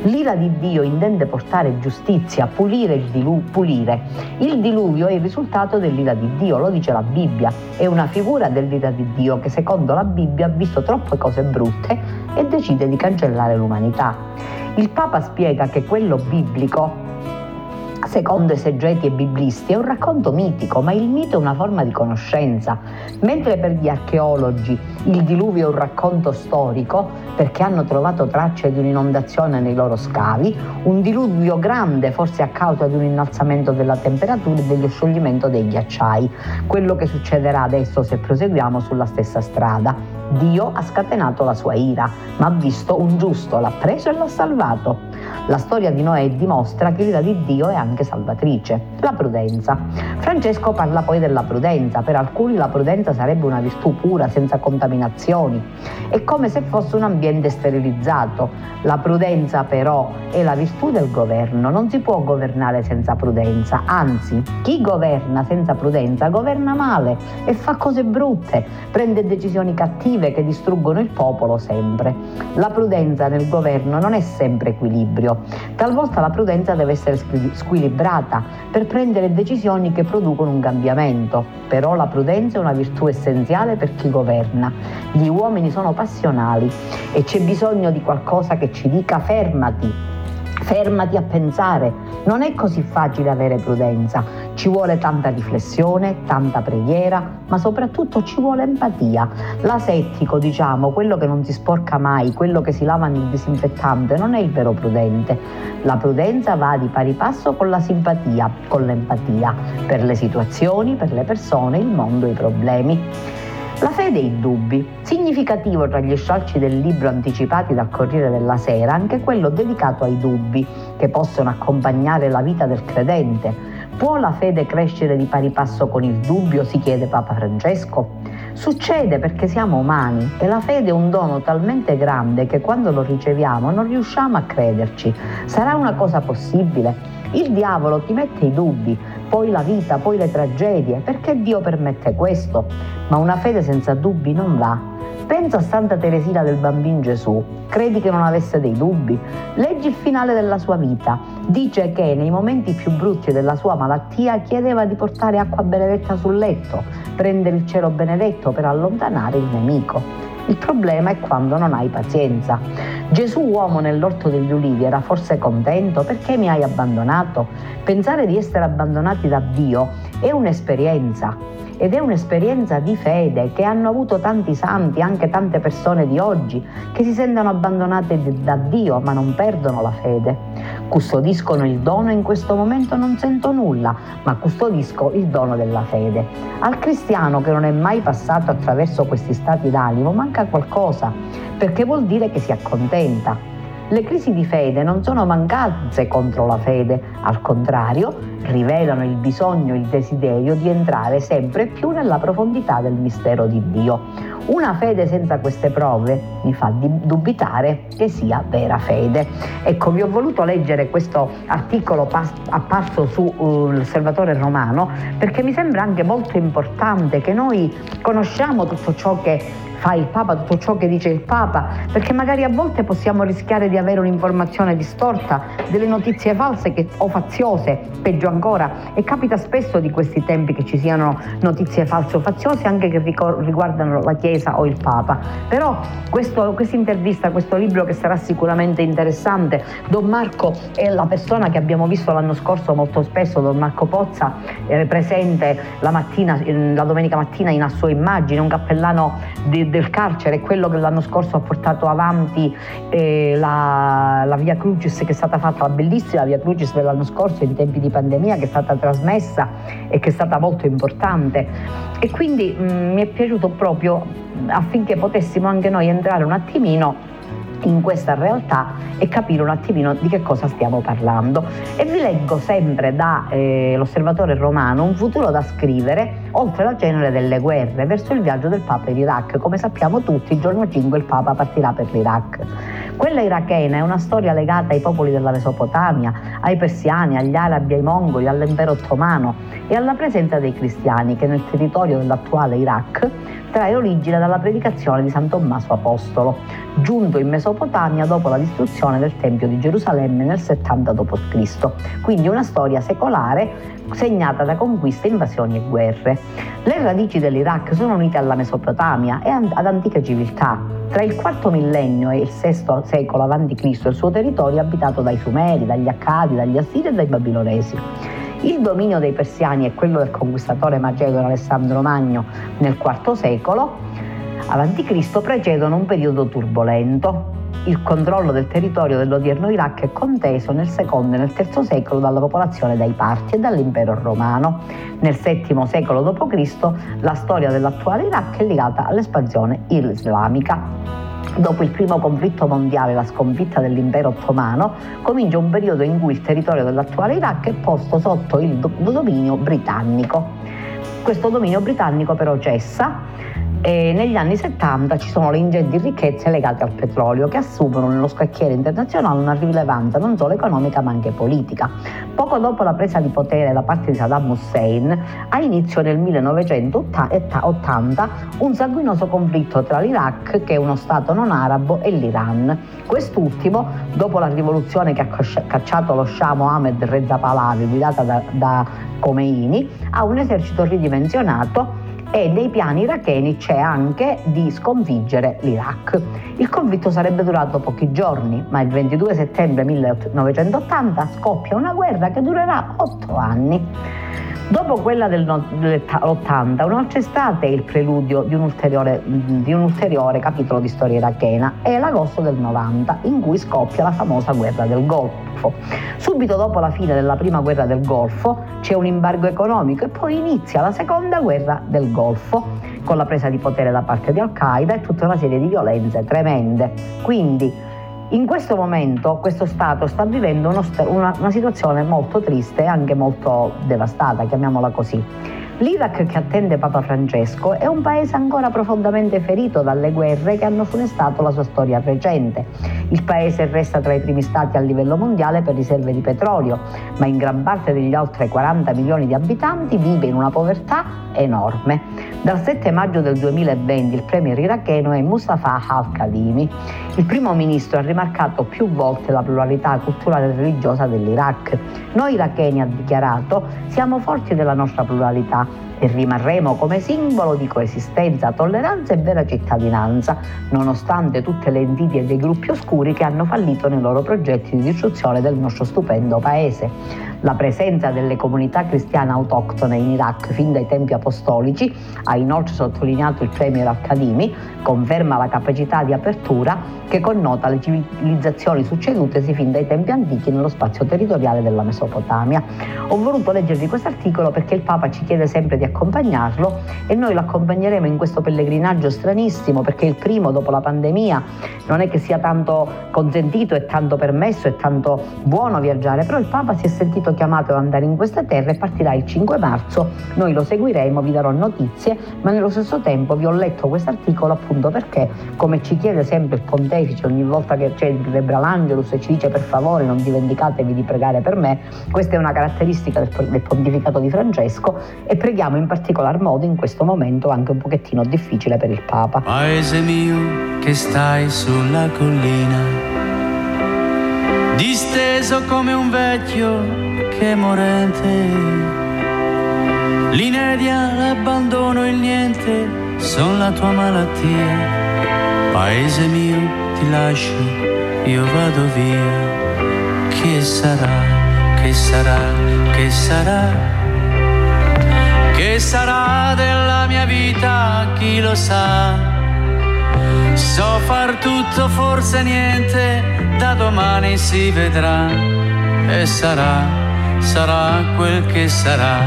L'ira di Dio intende portare giustizia, pulire il, dilu- pulire. il diluvio è il risultato dell'ira di Dio, lo dice la Bibbia, è una figura dell'ira di Dio che secondo la Bibbia ha visto troppe cose brutte e decide di cancellare l'umanità. Il Papa spiega che quello biblico secondo esegeti e biblisti, è un racconto mitico, ma il mito è una forma di conoscenza. Mentre per gli archeologi il diluvio è un racconto storico, perché hanno trovato tracce di un'inondazione nei loro scavi, un diluvio grande, forse a causa di un innalzamento della temperatura e dello scioglimento dei ghiacciai. Quello che succederà adesso se proseguiamo sulla stessa strada. Dio ha scatenato la sua ira, ma ha visto un giusto, l'ha preso e l'ha salvato. La storia di Noè dimostra che l'ira di Dio è anche salvatrice. La prudenza. Francesco parla poi della prudenza. Per alcuni la prudenza sarebbe una virtù pura, senza contaminazioni. È come se fosse un ambiente sterilizzato. La prudenza però è la virtù del governo. Non si può governare senza prudenza. Anzi, chi governa senza prudenza governa male e fa cose brutte, prende decisioni cattive che distruggono il popolo sempre. La prudenza nel governo non è sempre equilibrio. Talvolta la prudenza deve essere squilibrata per prendere decisioni che producono un cambiamento. Però la prudenza è una virtù essenziale per chi governa. Gli uomini sono passionali e c'è bisogno di qualcosa che ci dica fermati, fermati a pensare. Non è così facile avere prudenza, ci vuole tanta riflessione, tanta preghiera, ma soprattutto ci vuole empatia. L'asettico, diciamo, quello che non si sporca mai, quello che si lava nel disinfettante, non è il vero prudente. La prudenza va di pari passo con la simpatia, con l'empatia, per le situazioni, per le persone, il mondo, i problemi. La fede e i dubbi. Significativo tra gli stralci del libro anticipati dal Corriere della Sera anche quello dedicato ai dubbi che possono accompagnare la vita del credente. Può la fede crescere di pari passo con il dubbio? si chiede Papa Francesco. Succede perché siamo umani e la fede è un dono talmente grande che quando lo riceviamo non riusciamo a crederci. Sarà una cosa possibile? Il diavolo ti mette i dubbi, poi la vita, poi le tragedie. Perché Dio permette questo? Ma una fede senza dubbi non va. Pensa a Santa Teresina del Bambino Gesù. Credi che non avesse dei dubbi? Leggi il finale della sua vita. Dice che nei momenti più brutti della sua malattia chiedeva di portare acqua benedetta sul letto, prendere il cielo benedetto per allontanare il nemico. Il problema è quando non hai pazienza. Gesù uomo nell'orto degli ulivi era forse contento perché mi hai abbandonato? Pensare di essere abbandonati da Dio è un'esperienza ed è un'esperienza di fede che hanno avuto tanti santi, anche tante persone di oggi, che si sentono abbandonate da Dio ma non perdono la fede. Custodiscono il dono e in questo momento non sento nulla, ma custodisco il dono della fede. Al cristiano che non è mai passato attraverso questi stati d'animo manca qualcosa, perché vuol dire che si accontenta le crisi di fede non sono mancanze contro la fede, al contrario, rivelano il bisogno, il desiderio di entrare sempre più nella profondità del mistero di Dio. Una fede senza queste prove mi fa dubitare che sia vera fede. Ecco, vi ho voluto leggere questo articolo apparso su uh, l'Osservatore Romano perché mi sembra anche molto importante che noi conosciamo tutto ciò che fa il Papa, tutto ciò che dice il Papa, perché magari a volte possiamo rischiare di avere un'informazione distorta, delle notizie false che, o faziose, peggio ancora, e capita spesso di questi tempi che ci siano notizie false o faziose anche che riguardano la Chiesa o il Papa. Però questa intervista, questo libro che sarà sicuramente interessante, Don Marco è la persona che abbiamo visto l'anno scorso molto spesso, Don Marco Pozza, è presente la, mattina, la domenica mattina in a sua immagine, un cappellano di, del carcere, quello che l'anno scorso ha portato avanti eh, la, la, Via Crucis che è stata fatta, la bellissima Via Crucis dell'anno scorso in tempi di pandemia che è stata trasmessa e che è stata molto importante. E quindi mh, mm, mi è piaciuto proprio affinché potessimo anche noi entrare un attimino in questa realtà e capire un attimino di che cosa stiamo parlando. E vi leggo sempre dall'Osservatore eh, romano un futuro da scrivere oltre la genere delle guerre verso il viaggio del Papa in Iraq. Come sappiamo tutti, il giorno 5 il Papa partirà per l'Iraq. Quella irachena è una storia legata ai popoli della Mesopotamia, ai persiani, agli arabi, ai mongoli, all'impero ottomano e alla presenza dei cristiani che nel territorio dell'attuale Iraq trae origine dalla predicazione di San Tommaso Apostolo, giunto in Mesopotamia dopo la distruzione del Tempio di Gerusalemme nel 70 d.C. Quindi una storia secolare segnata da conquiste, invasioni e guerre. Le radici dell'Iraq sono unite alla Mesopotamia e ad antiche civiltà. Tra il IV millennio e il VI secolo a.C. il suo territorio è abitato dai Sumeri, dagli Accadi, dagli Assiri e dai Babilonesi. Il dominio dei persiani e quello del conquistatore macedone Alessandro Magno nel IV secolo a.C. precedono un periodo turbolento. Il controllo del territorio dell'odierno Iraq è conteso nel secondo e nel terzo secolo dalla popolazione dei Parti e dall'impero romano. Nel VII secolo d.C. la storia dell'attuale Iraq è legata all'espansione islamica. Dopo il primo conflitto mondiale, la sconfitta dell'impero ottomano, comincia un periodo in cui il territorio dell'attuale Iraq è posto sotto il dominio britannico. Questo dominio britannico però cessa e negli anni 70 ci sono le ingenti ricchezze legate al petrolio che assumono nello scacchiere internazionale una rilevanza non solo economica ma anche politica. Poco dopo la presa di potere da parte di Saddam Hussein ha inizio nel 1980 un sanguinoso conflitto tra l'Iraq, che è uno Stato non arabo, e l'Iran. Quest'ultimo, dopo la rivoluzione che ha cacciato lo Shah Mohammed Reza Pahlavi guidata da, da Khomeini, ha un esercito ridimensionato e nei piani iracheni c'è anche di sconfiggere l'Iraq. Il conflitto sarebbe durato pochi giorni, ma il 22 settembre 1980 scoppia una guerra che durerà otto anni. Dopo quella dell'80, un'altra estate è il preludio di un, di un, ulteriore, capitolo di storia irachena, è l'agosto del 90, in cui scoppia la famosa guerra del Golfo. Subito dopo la fine della prima guerra del Golfo c'è un embargo economico e poi inizia la seconda guerra del Golfo, con la presa di potere da parte di Al-Qaeda e tutta una serie di violenze tremende. Quindi in questo momento questo Stato sta vivendo uno, una, una situazione molto triste e anche molto devastata, chiamiamola così. L'Iraq che attende Papa Francesco è un paese ancora profondamente ferito dalle guerre che hanno funestato la sua storia recente. Il paese resta tra i primi stati a livello mondiale per riserve di petrolio, ma in gran parte degli oltre 40 milioni di abitanti vive in una povertà enorme. Dal 7 maggio del 2020 il premier iracheno è Mustafa al-Kadhimi. Il primo ministro ha rimarcato più volte la pluralità culturale e religiosa dell'Iraq. Noi iracheni, ha dichiarato, siamo forti della nostra pluralità pa. E rimarremo come simbolo di coesistenza, tolleranza e vera cittadinanza, nonostante tutte le invidie dei gruppi oscuri che hanno fallito nei loro progetti di distruzione del nostro stupendo paese. La presenza delle comunità cristiane autoctone in Iraq fin dai tempi apostolici, ha inoltre sottolineato il premier Al-Kadimi, conferma la capacità di apertura che connota le civilizzazioni succedutesi fin dai tempi antichi nello spazio territoriale della Mesopotamia. Ho voluto leggervi questo articolo perché il Papa ci chiede sempre di accompagnarlo e noi lo accompagneremo in questo pellegrinaggio stranissimo perché il primo dopo la pandemia non è che sia tanto consentito e tanto permesso e tanto buono viaggiare, però il Papa si è sentito chiamato ad andare in questa terra e partirà il 5 marzo. Noi lo seguiremo, vi darò notizie, ma nello stesso tempo vi ho letto questo articolo appunto perché, come ci chiede sempre il pontefice ogni volta che c'è il Rebra l'Angelus e ci dice per favore non dimenticatevi di pregare per me, questa è una caratteristica del, del pontificato di Francesco e preghiamo in particolar modo in questo momento anche un pochettino difficile per il Papa. Paese mio che stai sulla collina disteso come un vecchio che è morente. L'inedia, l'abbandono, il niente, son la tua malattia. Paese mio, ti lascio, io vado via. Che sarà, che sarà, che sarà? Sarà della mia vita, chi lo sa? So far tutto, forse niente, da domani si vedrà e sarà sarà quel che sarà.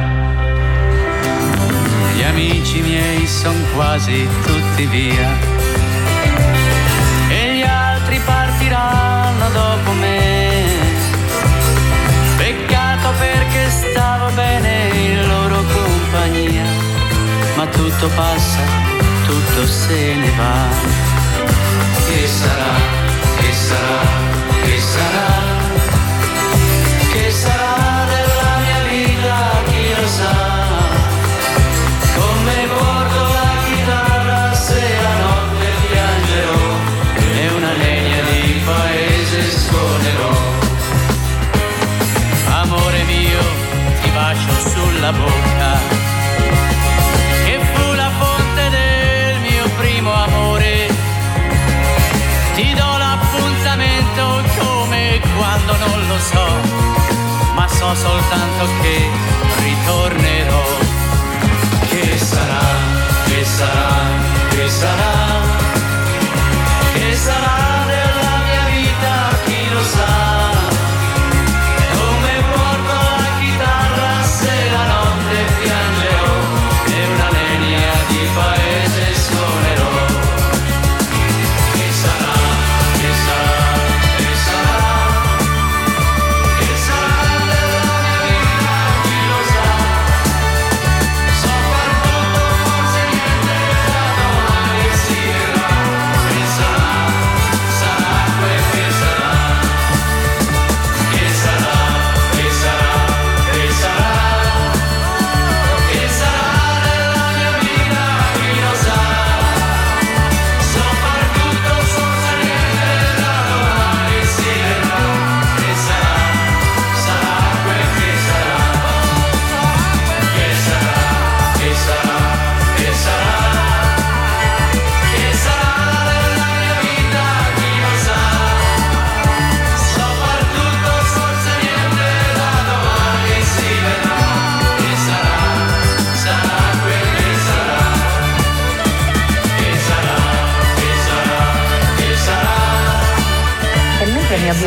Gli amici miei son quasi tutti via e gli altri partiranno dopo me. Peccato perché stavo bene compagnia, ma tutto passa, tutto se ne va. Che sarà, che sarà, che sarà?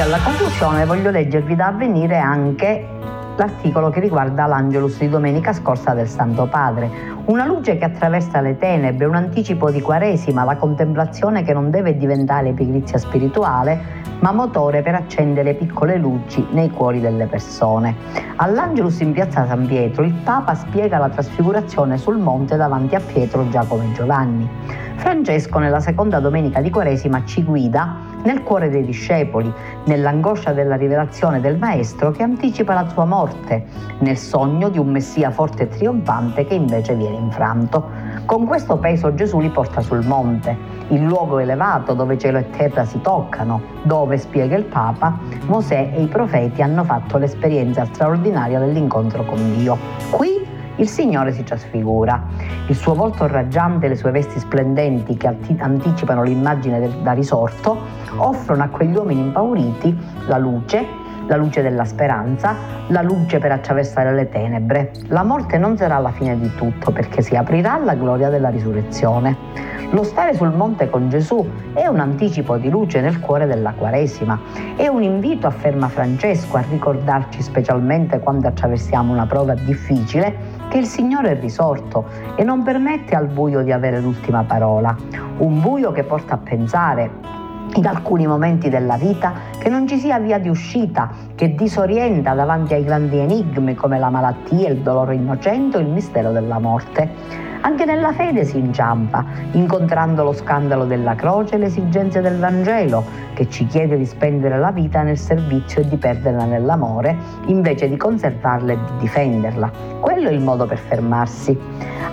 Alla conclusione, voglio leggervi da avvenire anche l'articolo che riguarda l'Angelus di domenica scorsa del Santo Padre. Una luce che attraversa le tenebre, un anticipo di Quaresima, la contemplazione che non deve diventare pigrizia spirituale, ma motore per accendere piccole luci nei cuori delle persone. All'Angelus in piazza San Pietro il Papa spiega la trasfigurazione sul monte davanti a Pietro, Giacomo e Giovanni. Francesco nella seconda domenica di Quaresima ci guida nel cuore dei discepoli, nell'angoscia della rivelazione del Maestro che anticipa la sua morte, nel sogno di un Messia forte e trionfante che invece viene infranto. Con questo peso Gesù li porta sul monte, il luogo elevato dove cielo e terra si toccano, dove, spiega il Papa, Mosè e i profeti hanno fatto l'esperienza straordinaria dell'incontro con Dio. Qui il Signore si trasfigura. Il suo volto raggiante e le sue vesti splendenti che anticipano l'immagine del, da risorto offrono a quegli uomini impauriti la luce la luce della speranza, la luce per attraversare le tenebre. La morte non sarà la fine di tutto perché si aprirà la gloria della risurrezione. Lo stare sul monte con Gesù è un anticipo di luce nel cuore della Quaresima, è un invito, afferma Francesco, a ricordarci specialmente quando attraversiamo una prova difficile che il Signore è risorto e non permette al buio di avere l'ultima parola, un buio che porta a pensare in alcuni momenti della vita che non ci sia via di uscita, che disorienta davanti ai grandi enigmi come la malattia, il dolore innocente o il mistero della morte. Anche nella fede si inciampa, incontrando lo scandalo della croce e le esigenze del Vangelo, che ci chiede di spendere la vita nel servizio e di perderla nell'amore, invece di conservarla e di difenderla. Quello è il modo per fermarsi.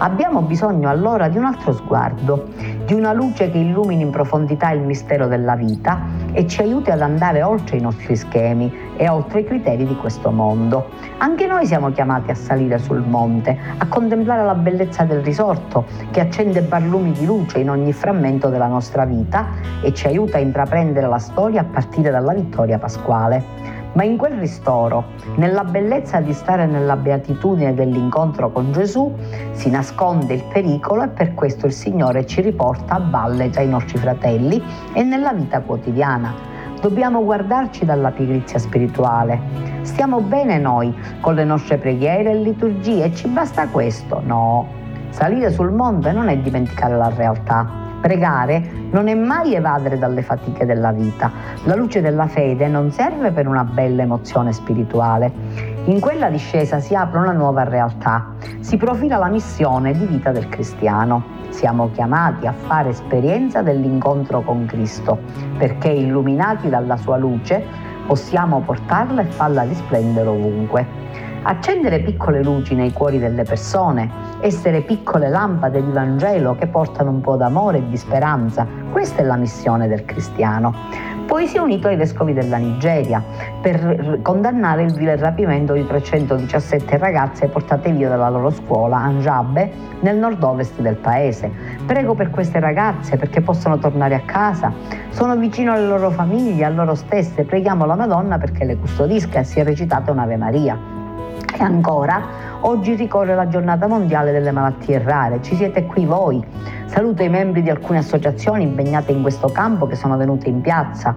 Abbiamo bisogno allora di un altro sguardo, di una luce che illumini in profondità il mistero della vita e ci aiuti ad andare oltre i nostri schemi e oltre i criteri di questo mondo. Anche noi siamo chiamati a salire sul monte, a contemplare la bellezza del risorto che accende barlumi di luce in ogni frammento della nostra vita e ci aiuta a intraprendere la storia a partire dalla vittoria pasquale. Ma in quel ristoro, nella bellezza di stare nella beatitudine dell'incontro con Gesù, si nasconde il pericolo e per questo il Signore ci riporta a valle tra i nostri fratelli e nella vita quotidiana. Dobbiamo guardarci dalla pigrizia spirituale. Stiamo bene noi con le nostre preghiere e liturgie e ci basta questo? No. Salire sul monte non è dimenticare la realtà Pregare non è mai evadere dalle fatiche della vita. La luce della fede non serve per una bella emozione spirituale. In quella discesa si apre una nuova realtà, si profila la missione di vita del cristiano. Siamo chiamati a fare esperienza dell'incontro con Cristo, perché illuminati dalla sua luce possiamo portarla e farla risplendere ovunque accendere piccole luci nei cuori delle persone, essere piccole lampade di Vangelo che portano un po' d'amore e di speranza. Questa è la missione del cristiano. Poi si è unito ai vescovi della Nigeria per condannare il vile rapimento di 317 ragazze portate via dalla loro scuola Anjabe nel nord-ovest del paese. Prego per queste ragazze perché possano tornare a casa. Sono vicino alle loro famiglie, a loro stesse. Preghiamo la Madonna perché le custodisca e sia recitata un'Ave Maria. E ancora, oggi ricorre la giornata mondiale delle malattie rare. Ci siete qui voi. Saluto i membri di alcune associazioni impegnate in questo campo che sono venute in piazza.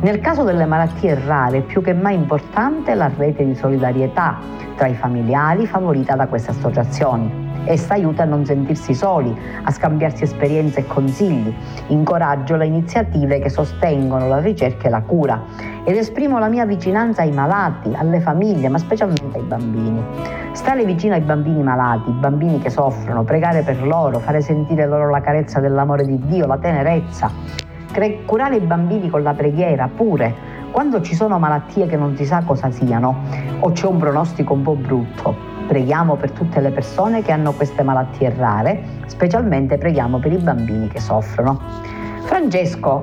Nel caso delle malattie rare più che mai importante la rete di solidarietà tra i familiari favorita da queste associazioni. Essa aiuta a non sentirsi soli, a scambiarsi esperienze e consigli. Incoraggio le iniziative che sostengono la ricerca e la cura ed esprimo la mia vicinanza ai malati, alle famiglie, ma specialmente ai bambini. Stare vicino ai bambini malati, i bambini che soffrono, pregare per loro, fare sentire loro la carezza dell'amore di Dio, la tenerezza. Curare i bambini con la preghiera pure, quando ci sono malattie che non si sa cosa siano o c'è un pronostico un po' brutto Preghiamo per tutte le persone che hanno queste malattie rare, specialmente preghiamo per i bambini che soffrono. Francesco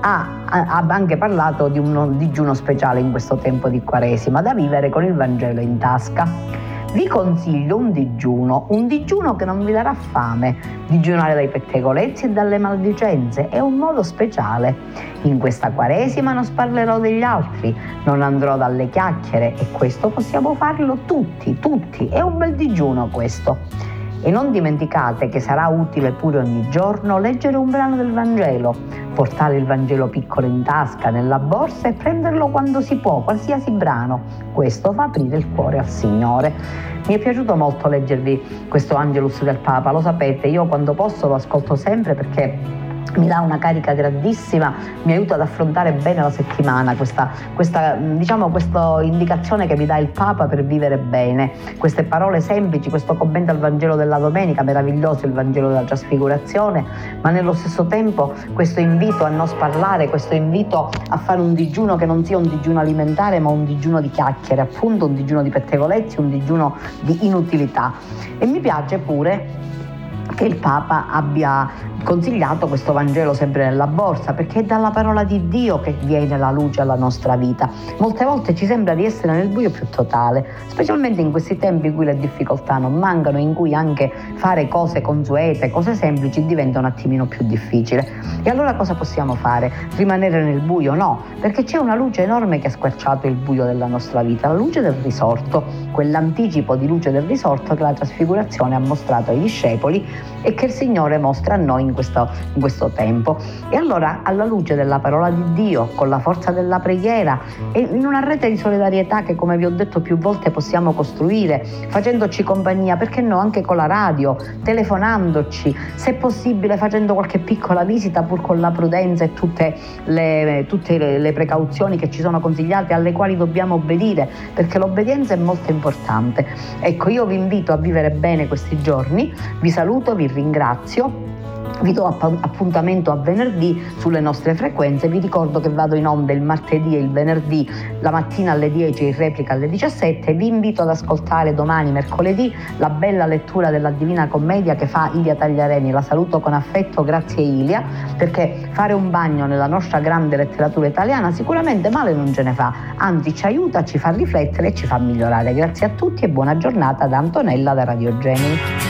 ha, ha anche parlato di un digiuno speciale in questo tempo di Quaresima, da vivere con il Vangelo in tasca vi consiglio un digiuno, un digiuno che non vi darà fame. Digiunare dai pettegolezzi e dalle maldicenze è un modo speciale. In questa quaresima non parlerò degli altri, non andrò dalle chiacchiere e questo possiamo farlo tutti, tutti. È un bel digiuno questo. E non dimenticate che sarà utile pure ogni giorno leggere un brano del Vangelo, portare il Vangelo piccolo in tasca, nella borsa e prenderlo quando si può, qualsiasi brano. Questo fa aprire il cuore al Signore. Mi è piaciuto molto leggervi questo Angelus del Papa, lo sapete, io quando posso lo ascolto sempre perché mi dà una carica grandissima, mi aiuta ad affrontare bene la settimana, questa, questa, diciamo, questa indicazione che mi dà il Papa per vivere bene, queste parole semplici, questo commento al Vangelo della domenica, meraviglioso il Vangelo della trasfigurazione, ma nello stesso tempo questo invito a non sparlare, questo invito a fare un digiuno che non sia un digiuno alimentare, ma un digiuno di chiacchiere, appunto un digiuno di pettegolezzi, un digiuno di inutilità. E mi piace pure che il Papa abbia consigliato questo Vangelo sempre nella borsa perché è dalla parola di Dio che viene la luce alla nostra vita. Molte volte ci sembra di essere nel buio più totale, specialmente in questi tempi in cui le difficoltà non mancano, in cui anche fare cose consuete, cose semplici diventa un attimino più difficile. E allora cosa possiamo fare? Rimanere nel buio? No, perché c'è una luce enorme che ha squarciato il buio della nostra vita, la luce del risorto, quell'anticipo di luce del risorto che la trasfigurazione ha mostrato ai discepoli e che il Signore mostra a noi in questo, in questo tempo. E allora, alla luce della parola di Dio, con la forza della preghiera e in una rete di solidarietà che, come vi ho detto più volte, possiamo costruire, facendoci compagnia, perché no, anche con la radio, telefonandoci, se possibile facendo qualche piccola visita pur con la prudenza e tutte le, tutte le, le precauzioni che ci sono consigliate, alle quali dobbiamo obbedire, perché l'obbedienza è molto importante. Ecco, io vi invito a vivere bene questi giorni, vi saluto, vi ringrazio. Vi do appuntamento a venerdì sulle nostre frequenze, vi ricordo che vado in onda il martedì e il venerdì la mattina alle 10 e in replica alle 17, vi invito ad ascoltare domani mercoledì la bella lettura della Divina Commedia che fa Ilia Tagliareni, la saluto con affetto, grazie Ilia, perché fare un bagno nella nostra grande letteratura italiana sicuramente male non ce ne fa, anzi ci aiuta, ci fa riflettere e ci fa migliorare. Grazie a tutti e buona giornata da Antonella da Radio Gemini.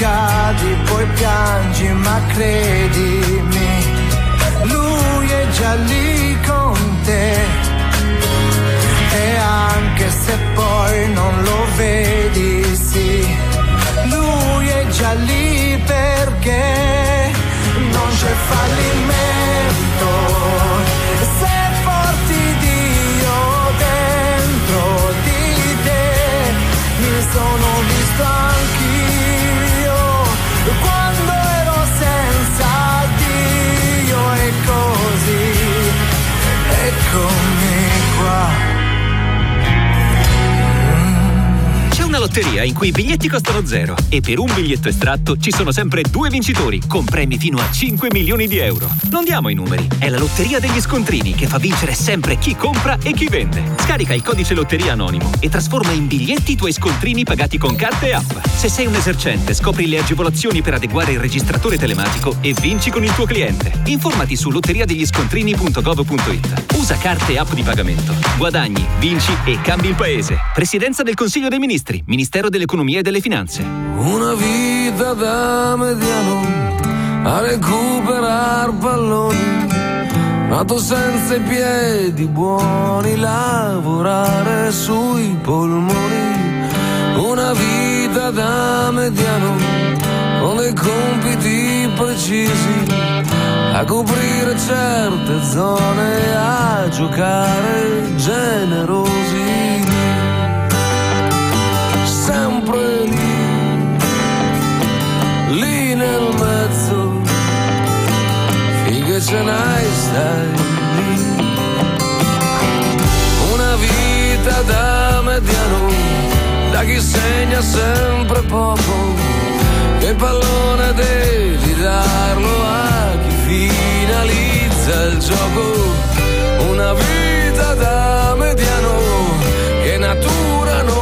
Cadi, poi piangi, ma credimi lui è già lì con te. E anche se poi non lo vedi, sì, lui è già lì perché non c'è fallimento. Sono eccomi qua. Lotteria in cui i biglietti costano zero e per un biglietto estratto ci sono sempre due vincitori con premi fino a 5 milioni di euro. Non diamo i numeri, è la lotteria degli scontrini che fa vincere sempre chi compra e chi vende. Scarica il codice lotteria anonimo e trasforma in biglietti i tuoi scontrini pagati con carte e app. Se sei un esercente, scopri le agevolazioni per adeguare il registratore telematico e vinci con il tuo cliente. Informati su lotteriadegliescontrini.gov.it. Usa carte e app di pagamento. Guadagni, vinci e cambi il paese. Presidenza del Consiglio dei Ministri. Ministero dell'Economia e delle Finanze. Una vita da mediano a recuperare palloni. Nato senza i piedi buoni, lavorare sui polmoni. Una vita da mediano con dei compiti precisi a coprire certe zone, a giocare generosi such a nice time Una vita da mediano, da chi segna sempre poco, che pallone devi darlo a chi finalizza il gioco. Una vita da mediano, che natura non